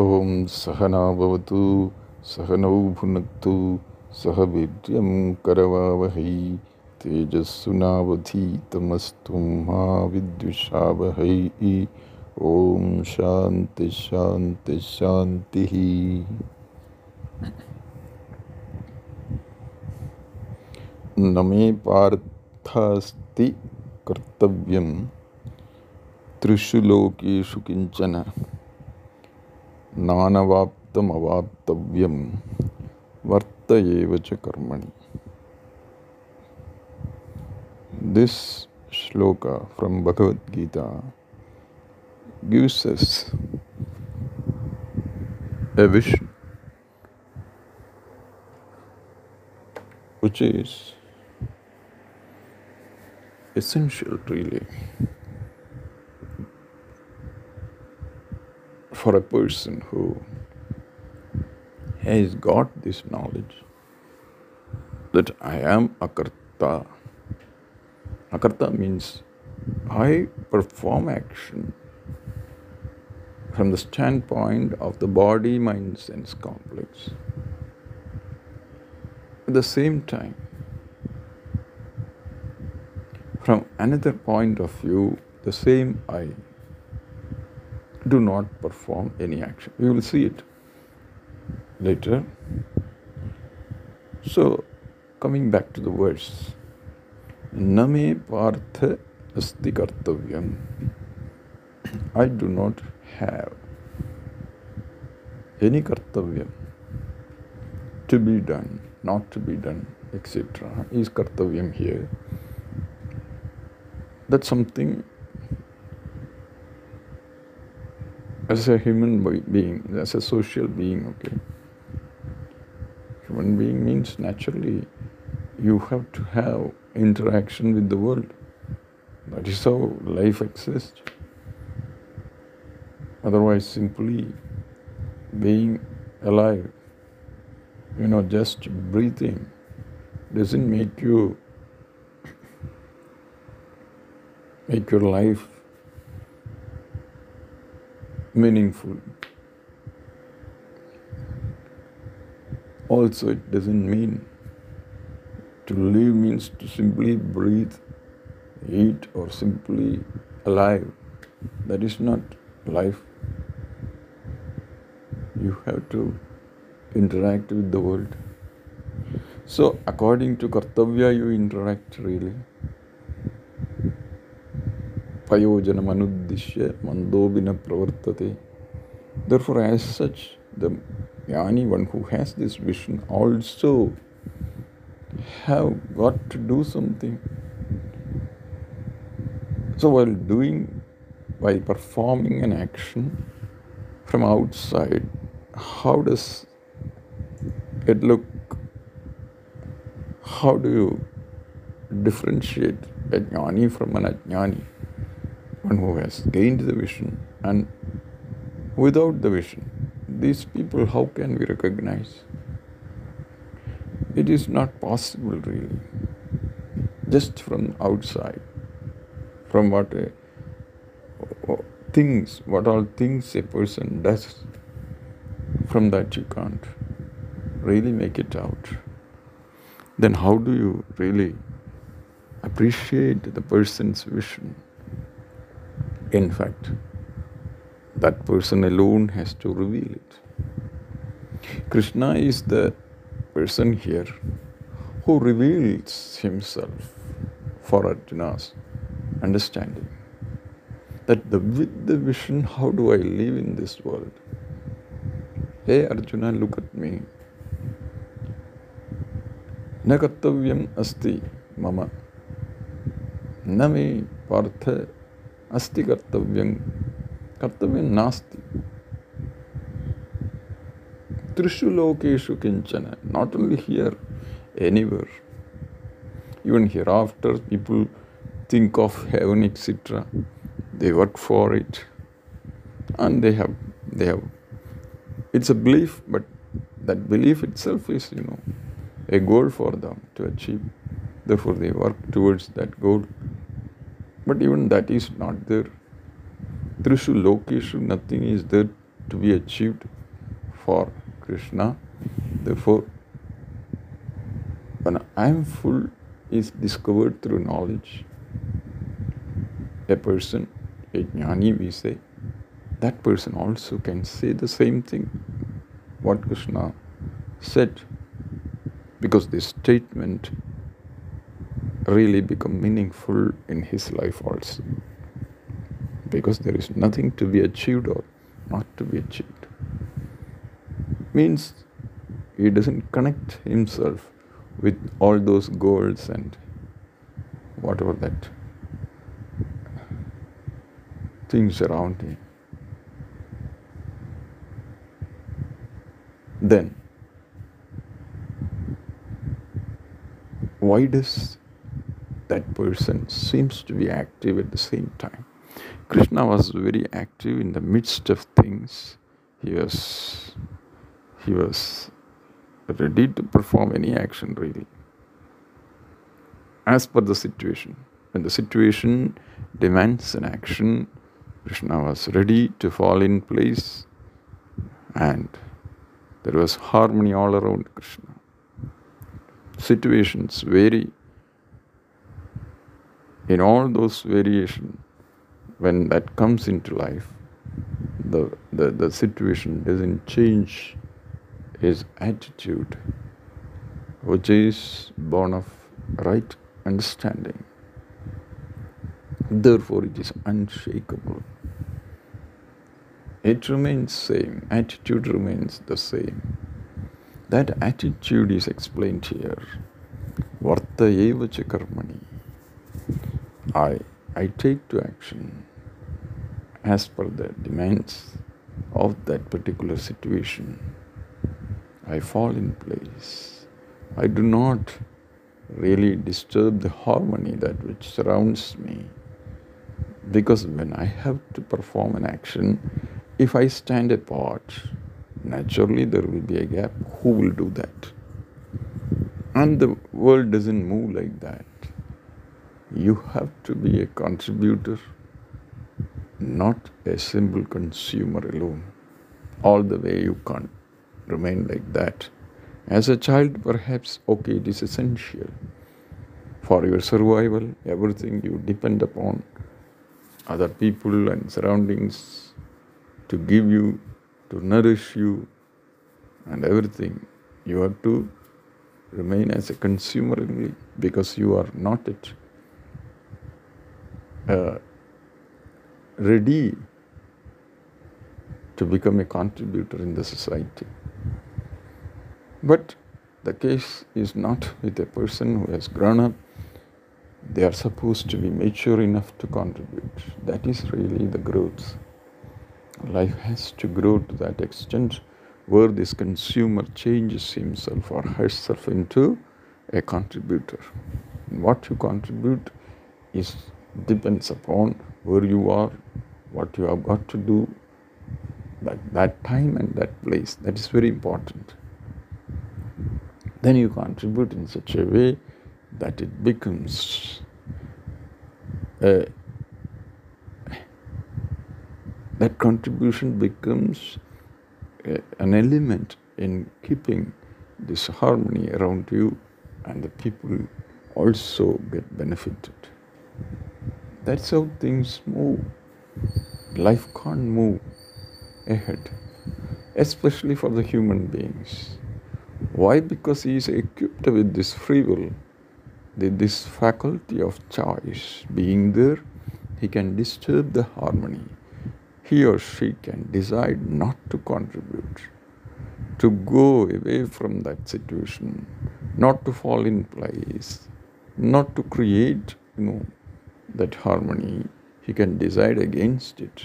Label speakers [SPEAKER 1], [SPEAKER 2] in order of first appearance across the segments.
[SPEAKER 1] ॐ सहना भवतु सहनौ भुनक्तु सह वीर्यं करवावहै तेजस्विनावधीतमस्तु मा विद्विषावहै ॐ शान्ति शान्ति शान्तिः न मे पार्थास्ति कर्तव्यं, त्रिषु लोकेषु किंचन। नानवाप्तमवाप्तव्यं वर्त एव च कर्मणि this shloka from Bhagavad Gita gives us a wish which is essential, really. For a person who has got this knowledge that I am Akarta. Akarta means I perform action from the standpoint of the body mind sense complex. At the same time, from another point of view, the same I do not perform any action. We will see it later. So, coming back to the verse, Name Partha Asti Kartavyam. I do not have any Kartavyam to be done, not to be done, etc. Is Kartavyam here? That's something as a human being, as a social being, okay. Human being means naturally you have to have interaction with the world. That is how life exists. Otherwise, simply being alive, you know, just breathing doesn't make you make your life meaningful. Also, it doesn't mean to live means to simply breathe, eat, or simply alive. That is not life. You have to interact with the world. So, according to Kartavya, you interact really payojanam mandobina pravartate. Therefore, as such, the jnani, one who has this vision, also have got to do something. So, while doing, while performing an action from outside, how does it look? How do you differentiate a jnani from an ajnani? One who has gained the vision and without the vision, these people, how can we recognize? It is not possible, really. Just from outside, from what a, things, what all things a person does, from that you can't really make it out. Then, how do you really appreciate the person's vision? In fact, that person alone has to reveal it. Krishna is the person here who reveals himself for Arjuna's understanding. That the, with the vision, how do I live in this world? Hey Arjuna, look at me. न कर्तव्यम अस्ति मम न मे पार्थ अस्ति कर्तव्य। कर्तव्य नास्ति। त्रिषु लोकेशु किंचन not only here anywhere even hereafter people think of heaven etcetera they work for it and they have they have it's a belief but that belief itself is you know a goal for them to achieve the for they work towards that goal but even that is not there trishu lokeshu nothing is there to be achieved for Krishna. Therefore, when I am full is discovered through knowledge. A person, a jnani, we say, that person also can say the same thing what Krishna said because this statement really become meaningful in his life also. Because there is nothing to be achieved or not to be achieved. Means he doesn't connect himself with all those goals and whatever that things around him. Then why does that person seems to be active at the same time. Krishna was very active in the midst of things. He was he was ready to perform any action really. As per the situation when the situation demands an action krishna was ready to fall in place and there was harmony all around krishna. Situations vary in all those variation when that comes into life the, the, the situation doesn't change his attitude, which is born of right understanding. Therefore, it is unshakable. It remains same. Attitude remains the same. That attitude is explained here. Varta eva. I, I take to action as per the demands of that particular situation. I fall in place. I do not really disturb the harmony that which surrounds me. Because when I have to perform an action, if I stand apart, naturally there will be a gap. Who will do that? And the world doesn't move like that. You have to be a contributor, not a simple consumer alone. All the way you can't remain like that. As a child, perhaps, okay, it is essential for your survival, everything you depend upon other people and surroundings to give you, to nourish you, and everything. You have to remain as a consumer only because you are not yet uh, ready to become a contributor in the society. But the case is not with a person who has grown up. They are supposed to be mature enough to contribute. That is really the growth. Life has to grow to that extent where this consumer changes himself or herself into a contributor. What you contribute is depends upon where you are, what you have got to do, that, that time and that place. That is very important then you contribute in such a way that it becomes a, that contribution becomes a, an element in keeping this harmony around you and the people also get benefited. That's how things move. Life can't move ahead, especially for the human beings. Why? Because he is equipped with this free will, this faculty of choice being there, he can disturb the harmony. He or she can decide not to contribute, to go away from that situation, not to fall in place, not to create, you know, that harmony. He can decide against it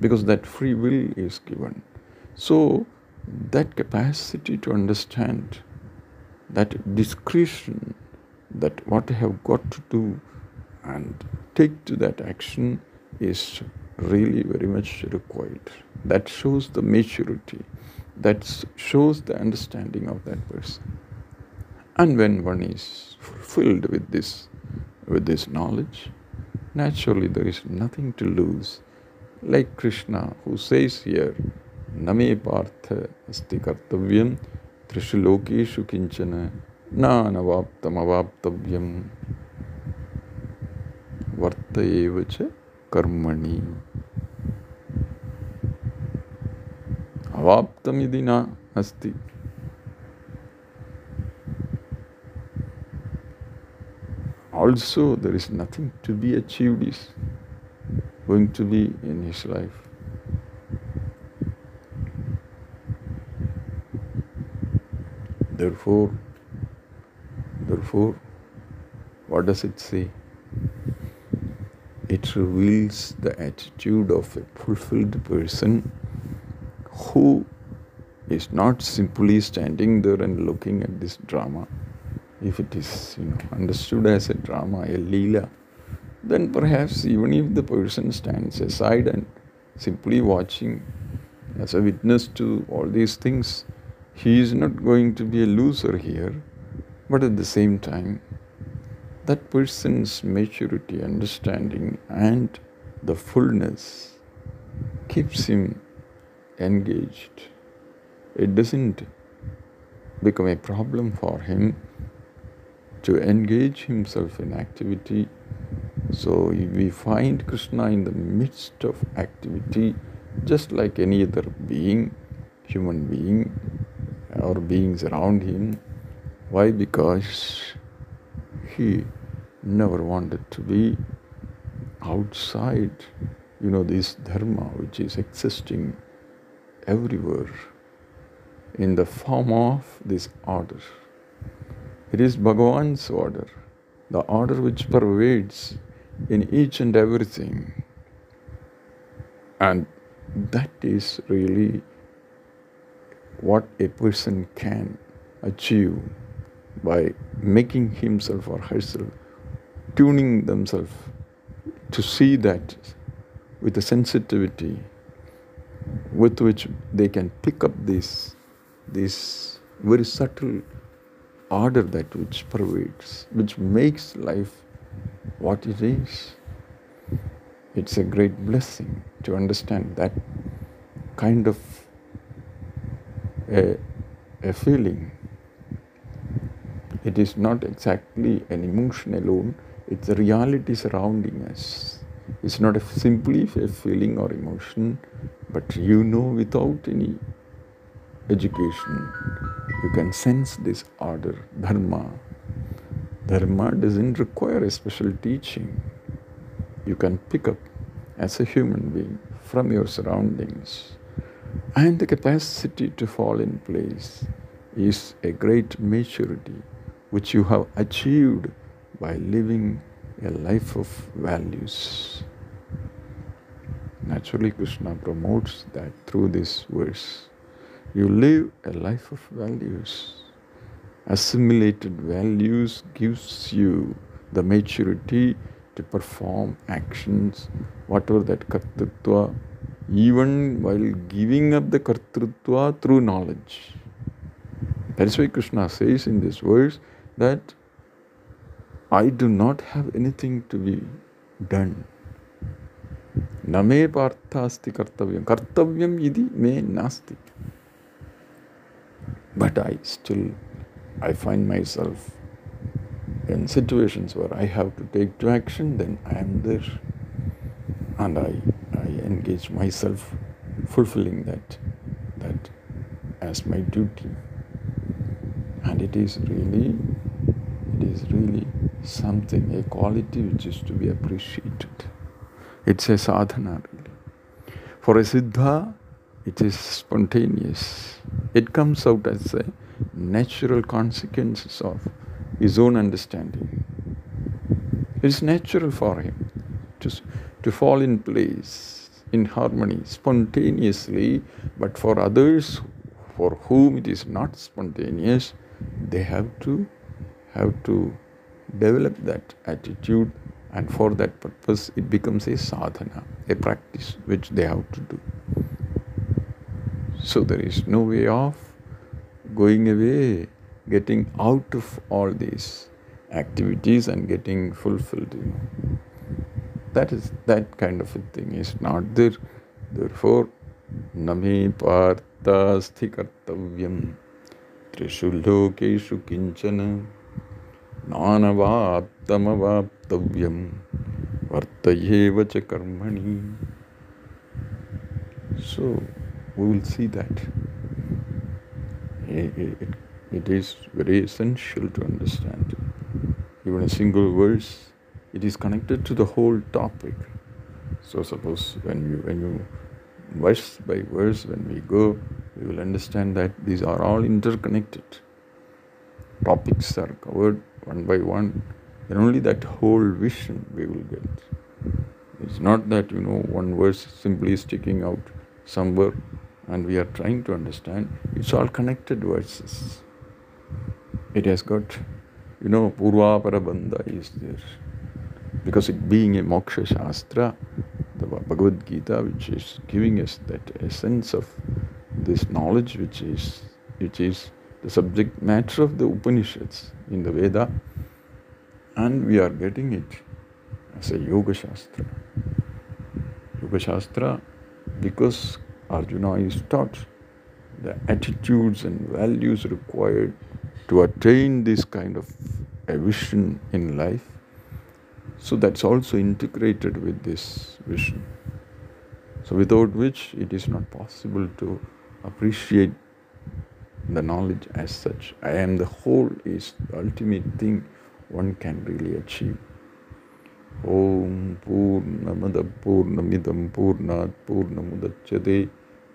[SPEAKER 1] because that free will is given. So that capacity to understand, that discretion, that what I have got to do and take to that action is really very much required. That shows the maturity, that shows the understanding of that person. And when one is fulfilled with this, with this knowledge, naturally there is nothing to lose. Like Krishna, who says here, मे पार्थ अस्ति कर्तव्यं त्रिषु लोकेषु किंचन नानवाप्तमवाप्तव्यम् वर्त एव च कर्मणि अवाप्तमिति न अस्ति also there is nothing to be achieved is going to be in his life. Therefore, therefore, what does it say? It reveals the attitude of a fulfilled person who is not simply standing there and looking at this drama if it is you know understood as a drama, a leela, then perhaps even if the person stands aside and simply watching as a witness to all these things, he is not going to be a loser here, but at the same time, that person's maturity, understanding, and the fullness keeps him engaged. It doesn't become a problem for him to engage himself in activity. So we find Krishna in the midst of activity, just like any other being, human being, or beings around him. Why? Because he never wanted to be outside, you know, this dharma which is existing everywhere in the form of this order. It is Bhagavan's order, the order which pervades in each and everything. And that is really what a person can achieve by making himself or herself, tuning themselves to see that with the sensitivity with which they can pick up this, this very subtle order that which pervades, which makes life what it is. It's a great blessing to understand that kind of a, a feeling. It is not exactly an emotion alone, it's a reality surrounding us. It's not a, simply a feeling or emotion, but you know without any education you can sense this order, dharma. Dharma doesn't require a special teaching. You can pick up as a human being from your surroundings. And the capacity to fall in place is a great maturity which you have achieved by living a life of values. Naturally, Krishna promotes that through this verse. You live a life of values. Assimilated values gives you the maturity to perform actions, whatever that kartrutva, even while giving up the kartrutva through knowledge. That is why Krishna says in this verse that I do not have anything to be done. Name parthasti kartavyam. Kartavyam idi me nasti but I still I find myself in situations where I have to take to action, then I am there and I, I engage myself fulfilling that that as my duty. And it is really it is really something, a quality which is to be appreciated. It's a sadhana really. For a siddha, it is spontaneous. It comes out as a natural consequences of his own understanding. It is natural for him to, to fall in place, in harmony, spontaneously, but for others for whom it is not spontaneous, they have to have to develop that attitude and for that purpose it becomes a sadhana, a practice which they have to do. So there is no way of going away, getting out of all these activities and getting fulfilled. You know. That is that kind of a thing is not there. Therefore, न मे पार्थास्ति कर्तव्यं त्रिषु लोकेषु किंचन नानवाप्तमवाप्तव्यं वर्तयेव च कर्मणि So we will see that. It, it, it is very essential to understand. Even a single verse, it is connected to the whole topic. So suppose when you when you verse by verse when we go, we will understand that these are all interconnected. Topics are covered one by one, and only that whole vision we will get. It's not that you know one verse simply sticking out somewhere and we are trying to understand. It's all connected verses. It has got, you know, Purva Parabandha is there. Because it being a Moksha Shastra, the Bhagavad Gita, which is giving us that essence of this knowledge, which is which is the subject matter of the Upanishads in the Veda, and we are getting it as a Yoga Shastra. Yoga Shastra, because Arjuna is taught the attitudes and values required to attain this kind of a vision in life. So that's also integrated with this vision. So without which it is not possible to appreciate the knowledge as such. I am the whole is the ultimate thing one can really achieve. ॐ पूर्णमदः पूर्णमिदं पूर्णात् पूर्णमुदच्यते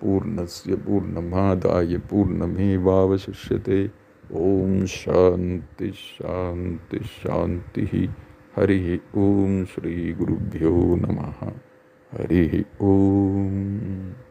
[SPEAKER 1] पूर्णस्य पूर्णमादाय पूर्णमेवावशिष्यते। ॐ शान्ति शान्ति, शान्तिः। हरिः ॐ श्रीगुरुभ्यो नमः। हरिः ॐ।